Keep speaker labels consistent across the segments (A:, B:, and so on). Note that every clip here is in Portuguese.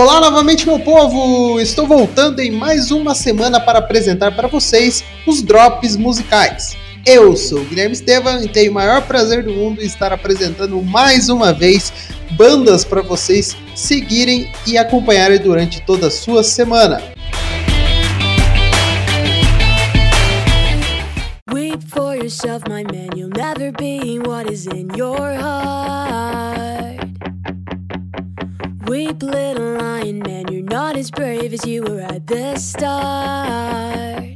A: Olá novamente, meu povo! Estou voltando em mais uma semana para apresentar para vocês os drops musicais. Eu sou o Guilherme Estevam e tenho o maior prazer do mundo estar apresentando mais uma vez bandas para vocês seguirem e acompanharem durante toda a sua semana. Weep for yourself, my man, you'll never be what is in your heart. Weep, little lion man, you're not as brave as you were at the start.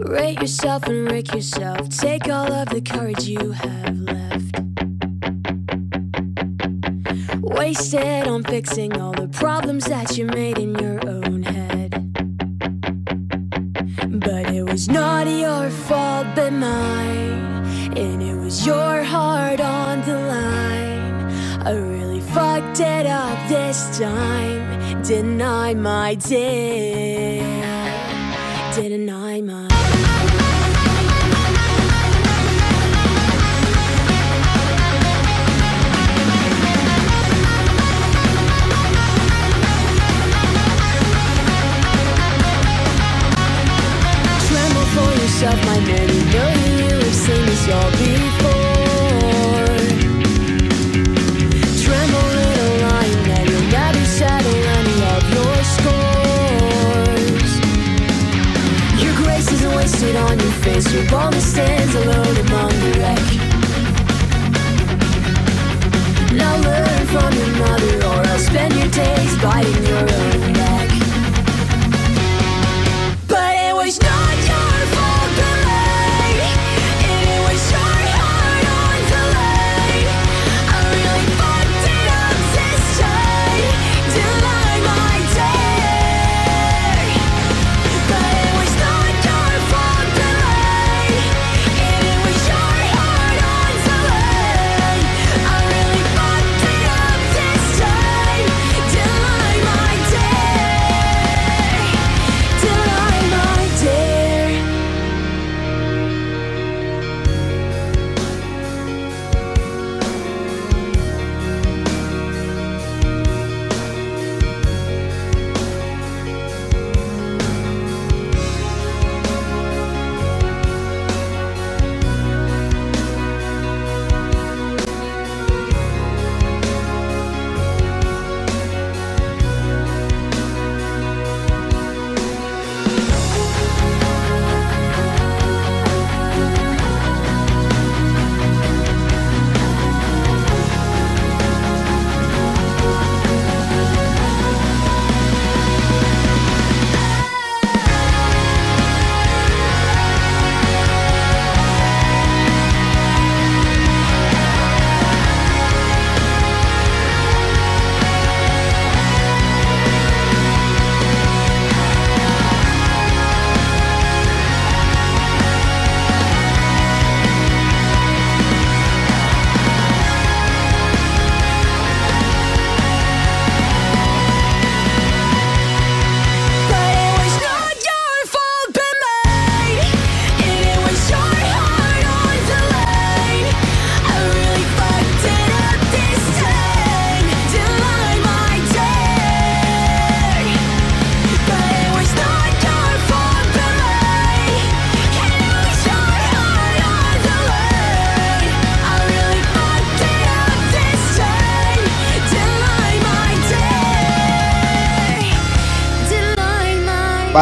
A: Rate yourself and rake yourself. Take all of the courage you have left. Wasted on fixing all the problems that you made in your own head. But it was not your fault, but mine. And it was your heart on the line. I really it up this time. Deny my dear. Wasted on your face. Your bomb stands alone among the wreck. Now learn from your mother Or else spend your days biting your own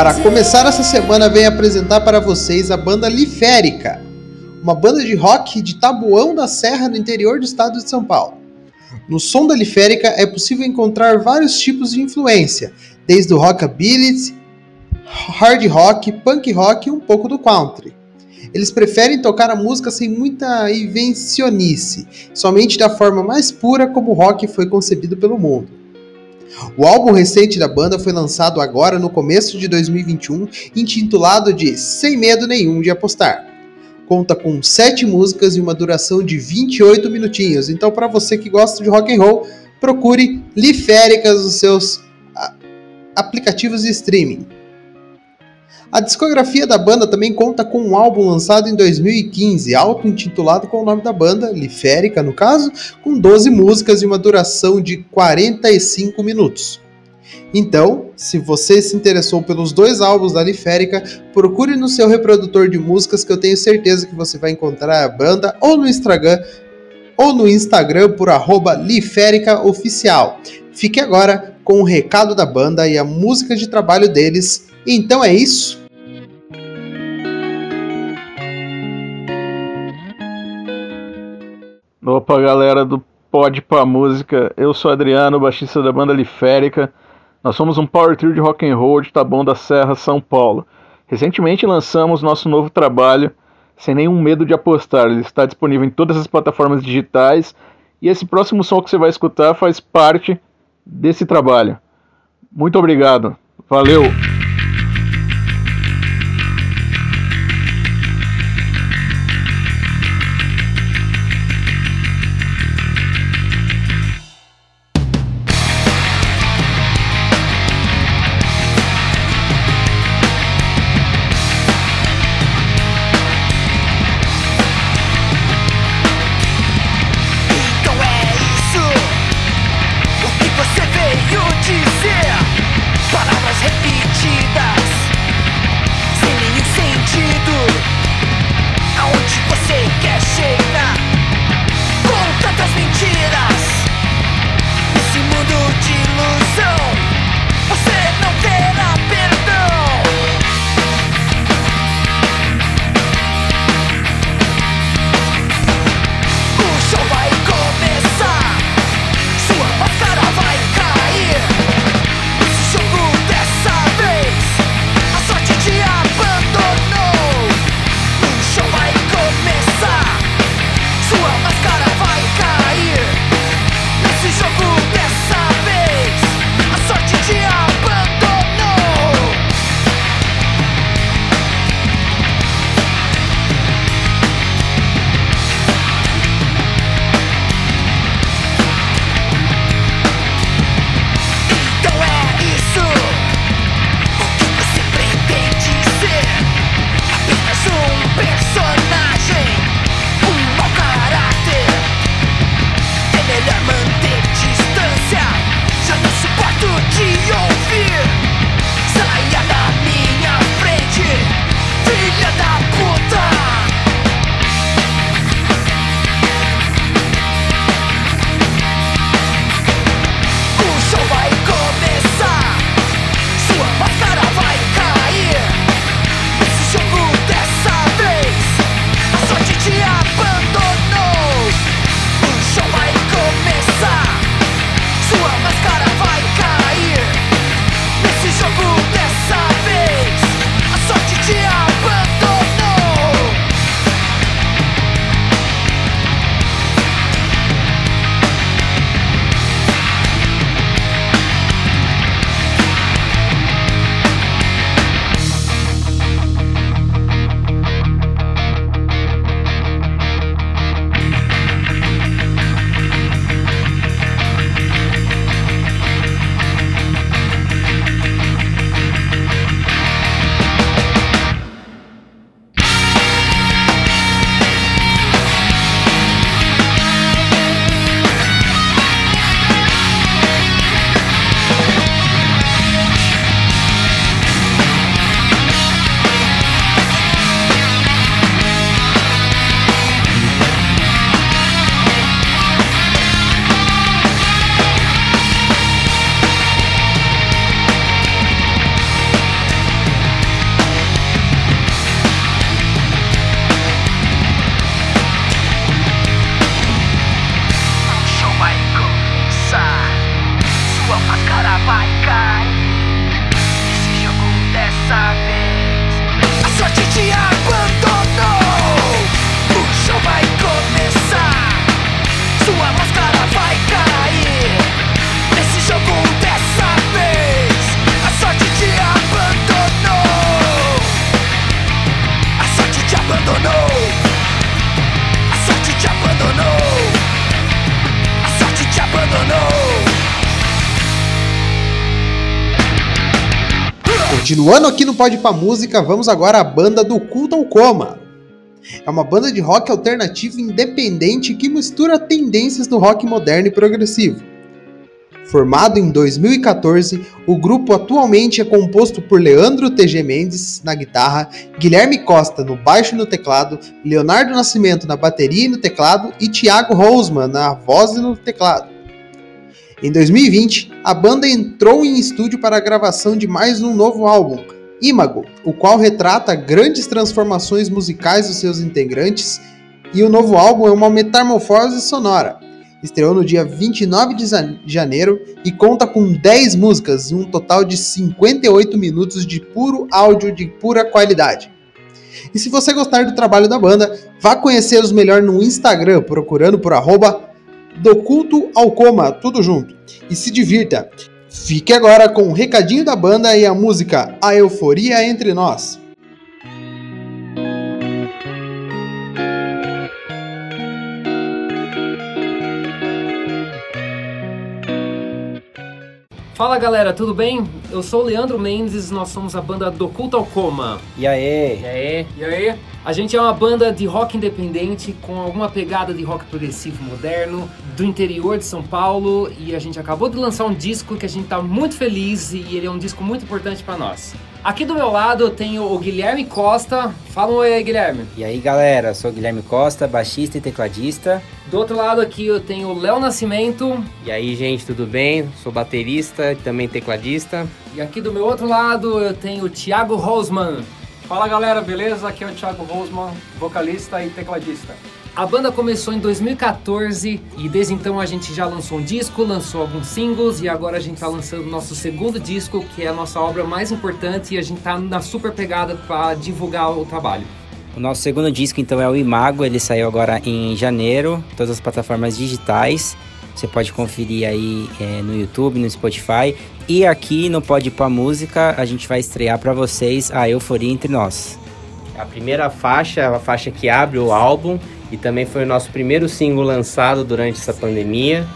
A: Para começar essa semana, venho apresentar para vocês a banda Liférica, uma banda de rock de Tabuão da Serra no interior do estado de São Paulo. No som da Liférica é possível encontrar vários tipos de influência, desde o rockabilly, hard rock, punk rock e um pouco do country. Eles preferem tocar a música sem muita invencionice, somente da forma mais pura como o rock foi concebido pelo mundo. O álbum recente da banda foi lançado agora no começo de 2021, intitulado de Sem Medo Nenhum de Apostar. Conta com sete músicas e uma duração de 28 minutinhos. Então, para você que gosta de rock and roll, procure Liféricas nos seus ah, aplicativos de streaming.
B: A discografia da banda também conta com um álbum lançado em 2015, auto-intitulado com o nome da banda, Liférica no caso, com 12 músicas e uma duração de 45 minutos. Então, se você se interessou pelos dois álbuns da Liférica, procure no seu reprodutor de músicas que eu tenho certeza que você vai encontrar a banda ou no Instagram ou no Instagram por arroba Liférica Oficial. Fique agora com o recado da banda e a música de trabalho deles. Então é isso.
C: Opa, galera do Pod Pra Música, eu sou Adriano, baixista da banda Liférica. Nós somos um power trio de rock and roll de Taboão da Serra, São Paulo. Recentemente lançamos nosso novo trabalho, Sem Nenhum Medo de Apostar. Ele está disponível em todas as plataformas digitais e esse próximo som que você vai escutar faz parte desse trabalho. Muito obrigado. Valeu!
B: Continuando aqui no Pode Pra Música, vamos agora à banda do Culto ao Coma. É uma banda de rock alternativo independente que mistura tendências do rock moderno e progressivo. Formado em 2014, o grupo atualmente é composto por Leandro TG Mendes na guitarra, Guilherme Costa no baixo e no teclado, Leonardo Nascimento na bateria e no teclado e Thiago Rosman na voz e no teclado. Em 2020, a banda entrou em estúdio para a gravação de mais um novo álbum, Imago, o qual retrata grandes transformações musicais dos seus integrantes, e o novo álbum é uma metamorfose sonora. Estreou no dia 29 de janeiro e conta com 10 músicas e um total de 58 minutos de puro áudio de pura qualidade. E se você gostar do trabalho da banda, vá conhecê-los melhor no Instagram, procurando por arroba do culto ao coma, tudo junto. E se divirta. Fique agora com o recadinho da banda e a música A Euforia Entre Nós.
D: Fala galera, tudo bem? Eu sou o Leandro Mendes, nós somos a banda do Culto ao Coma.
E: E aí?
D: E aí? E aí? A gente é uma banda de rock independente com alguma pegada de rock progressivo moderno do interior de São Paulo e a gente acabou de lançar um disco que a gente tá muito feliz e ele é um disco muito importante pra nós. Aqui do meu lado eu tenho o Guilherme Costa. Fala um oi aí, Guilherme.
E: E aí, galera? Sou o Guilherme Costa, baixista e tecladista.
D: Do outro lado aqui eu tenho o Léo Nascimento.
F: E aí, gente, tudo bem? Sou baterista e também tecladista.
D: E aqui do meu outro lado eu tenho o Thiago Rosman.
G: Fala galera, beleza? Aqui é o Thiago Rosman, vocalista e tecladista.
D: A banda começou em 2014 e desde então a gente já lançou um disco, lançou alguns singles e agora a gente está lançando o nosso segundo disco, que é a nossa obra mais importante e a gente tá na super pegada para divulgar o trabalho.
E: O nosso segundo disco, então, é o Imago. Ele saiu agora em janeiro, todas as plataformas digitais. Você pode conferir aí é, no YouTube, no Spotify. E aqui no Pode Pá Música, a gente vai estrear para vocês a Euforia Entre Nós.
F: A primeira faixa é a faixa que abre o álbum e também foi o nosso primeiro single lançado durante essa pandemia.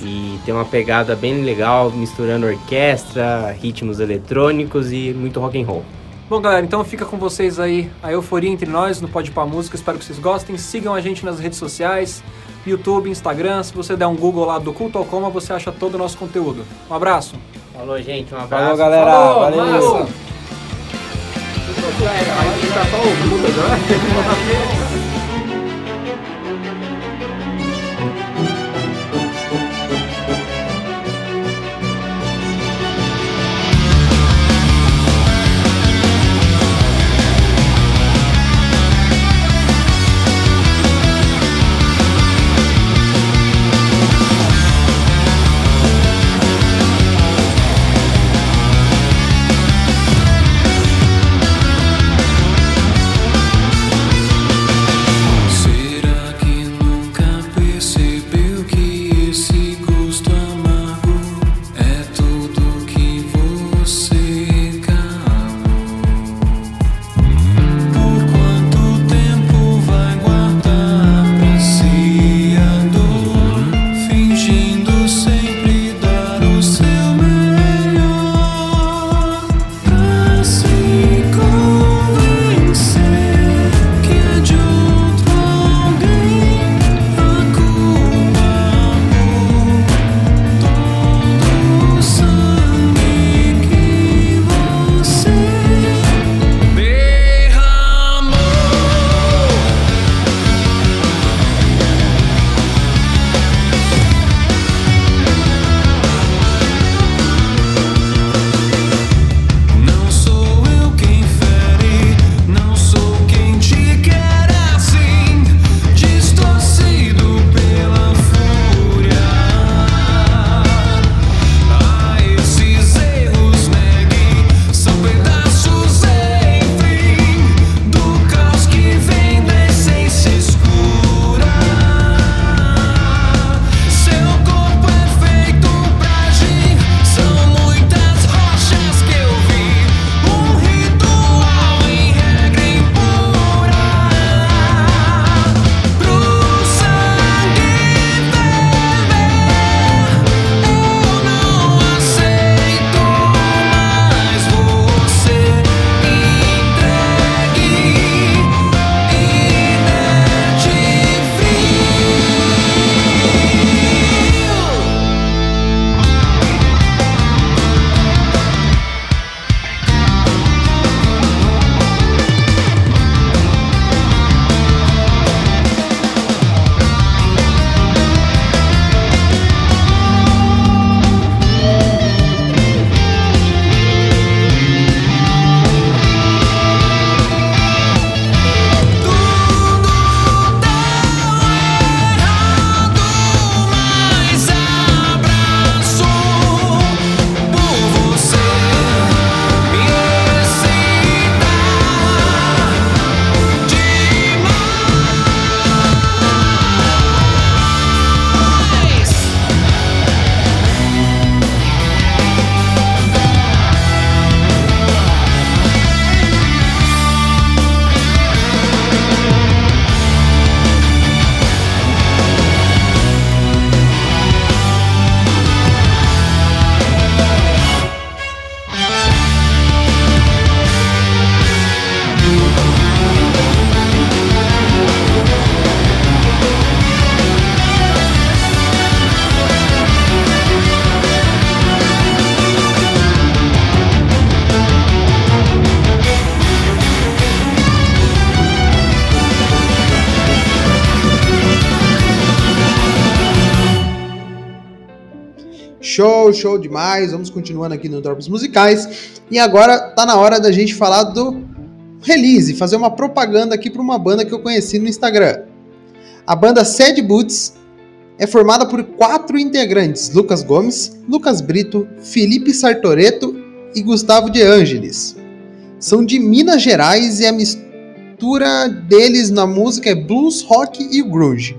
F: E tem uma pegada bem legal, misturando orquestra, ritmos eletrônicos e muito rock and roll.
G: Bom galera, então fica com vocês aí a euforia entre nós no Pode Pá Música. Espero que vocês gostem. Sigam a gente nas redes sociais, YouTube, Instagram. Se você der um Google lá do Culto ao Coma, você acha todo o nosso conteúdo. Um abraço.
F: Falou, gente, um abraço.
E: Falou, galera.
D: Falou,
E: Valeu.
D: massa.
A: Thank
B: Show, demais. Vamos continuando aqui no Drops Musicais. E agora tá na hora da gente falar do release, fazer uma propaganda aqui para uma banda que eu conheci no Instagram. A banda Sad Boots é formada por quatro integrantes: Lucas Gomes, Lucas Brito, Felipe Sartoreto e Gustavo de Ângeles. São de Minas Gerais e a mistura deles na música é blues, rock e grunge.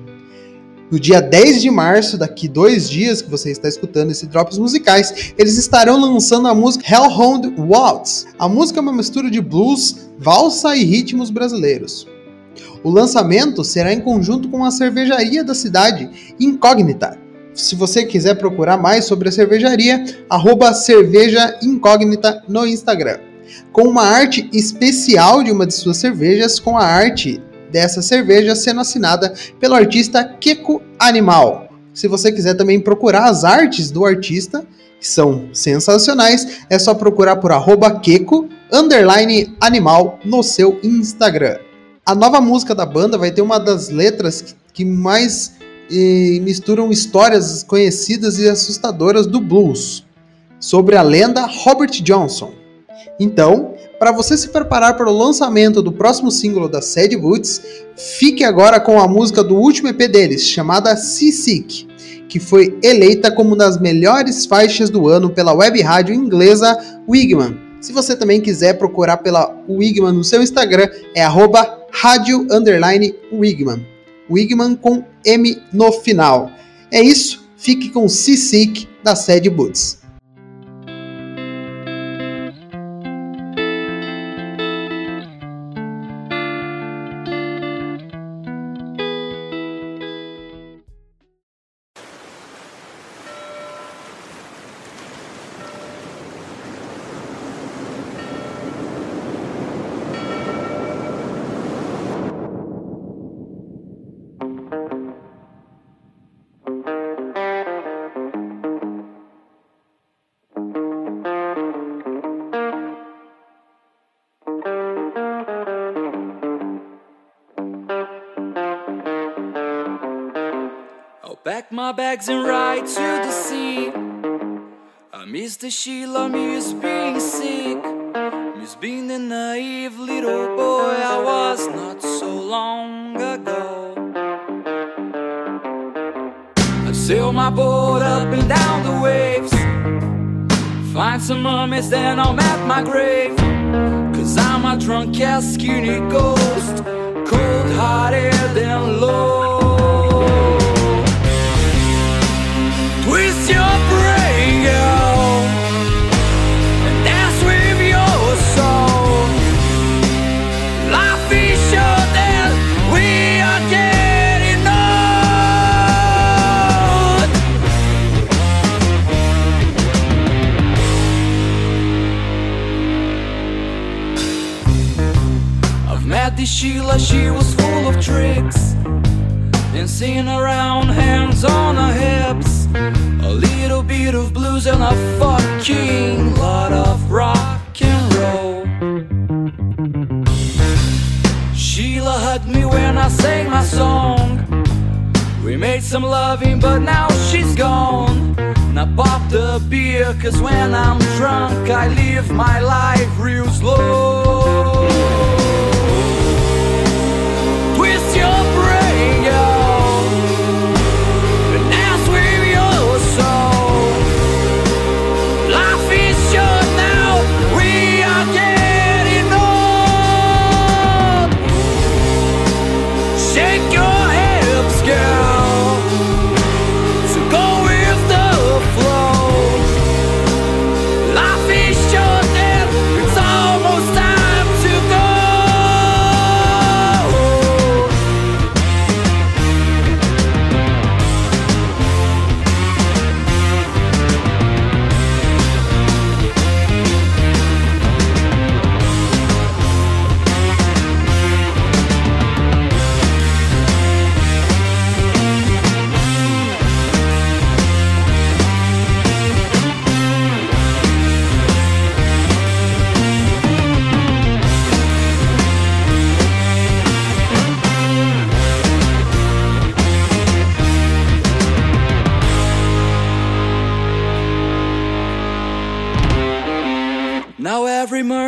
B: No dia 10 de março, daqui dois dias que você está escutando esse Drops Musicais, eles estarão lançando a música Hellhound Waltz. A música é uma mistura de blues, valsa e ritmos brasileiros. O lançamento será em conjunto com a cervejaria da cidade, Incógnita. Se você quiser procurar mais sobre a cervejaria, arroba cerveja incógnita no Instagram. Com uma arte especial de uma de suas cervejas, com a arte dessa cerveja sendo assinada pelo artista Keko Animal. Se você quiser também procurar as artes do artista, que são sensacionais, é só procurar por arroba Keko underline animal no seu Instagram. A nova música da banda vai ter uma das letras que- mais eh, misturam histórias conhecidas e assustadoras do blues, sobre a lenda Robert Johnson. Então, para você se preparar para o lançamento do próximo single da Sad Boots, fique agora com a música do último EP deles, chamada Seasick, que foi eleita como uma das melhores faixas do ano pela web rádio inglesa Wigman. Se você também quiser procurar pela Wigman no seu Instagram, é arroba rádio Wigman. Wigman com M no final. É isso, fique com Seasick da Sad Boots.
H: Pack my bags and ride to the sea. I miss the Sheila, miss being sick. Miss being the naive little boy I was not so long ago. I sail my boat up and down the waves. Find some mummies, then I'm at my grave. Cause I'm a drunk ass skinny ghost. Cold hearted and low. Sheila, she was full of tricks. and around, hands but now she's gone. And I popped the beer, cause when I'm drunk, I live my life real slow.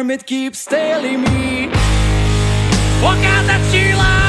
H: It keeps telling me. Walk out that will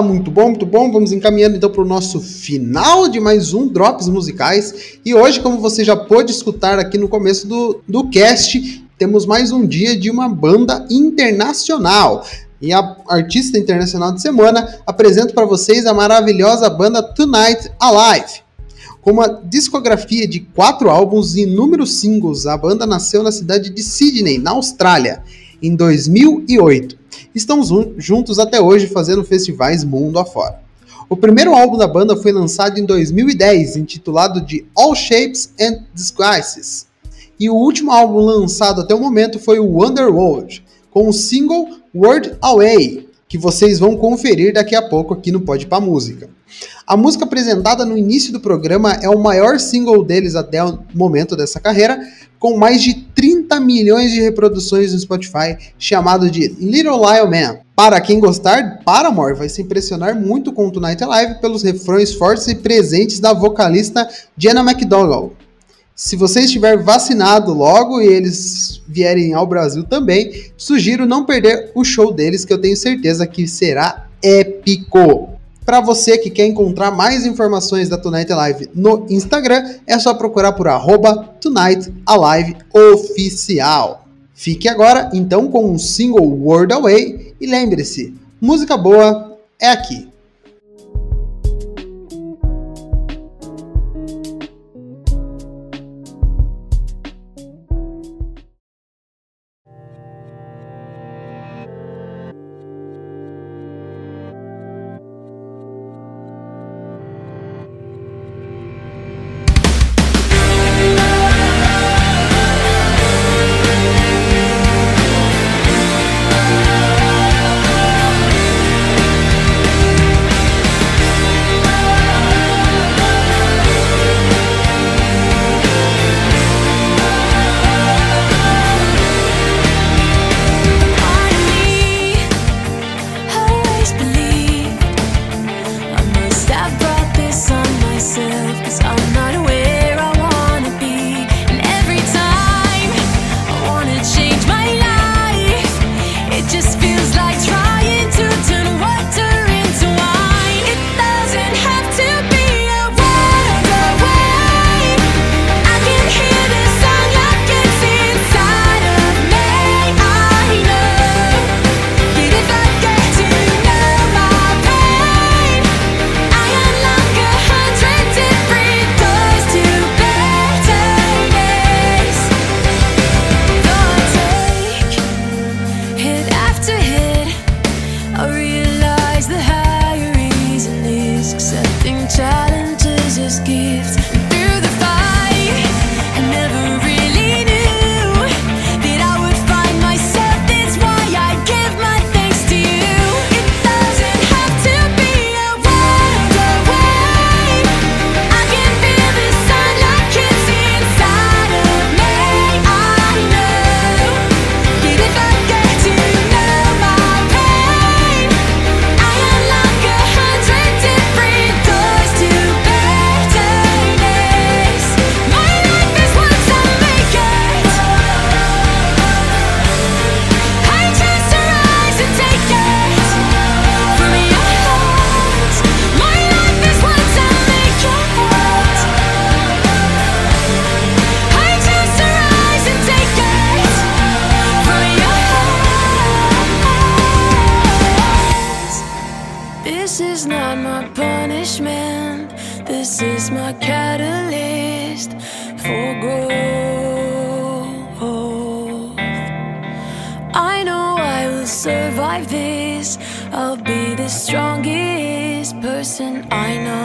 B: Opa, muito bom, muito bom. Vamos encaminhando então para o nosso final de mais um Drops Musicais. E hoje, como você já pôde escutar aqui no começo do, do cast, temos mais um dia de uma banda internacional. E a artista internacional de semana apresento para vocês a maravilhosa banda Tonight Alive. Com uma discografia de quatro álbuns e inúmeros singles, a banda nasceu na cidade de Sydney, na Austrália, em 2008. Estão jun- juntos até hoje fazendo festivais mundo afora. O primeiro álbum da banda foi lançado em 2010, intitulado de All Shapes and Disguises. E o último álbum lançado até o momento foi o Wonderworld, com o single Word Away, que vocês vão conferir daqui a pouco aqui no Pode Pá Música. A música apresentada no início do programa é o maior single deles até o momento dessa carreira, com mais de 30 milhões de reproduções no Spotify, chamado de Little Lyle Man. Para quem gostar, Paramore vai se impressionar muito com Tonight Alive pelos refrões fortes e presentes da vocalista Jenna McDougall. Se você estiver vacinado logo e eles vierem ao Brasil também, sugiro não perder o show deles, que eu tenho certeza que será épico. Para você que quer encontrar mais informações da Tonight Alive no Instagram, é só procurar por arroba Tonight Alive Oficial. Fique agora então com o single Word Away e lembre-se, música boa é aqui.
A: Person I know.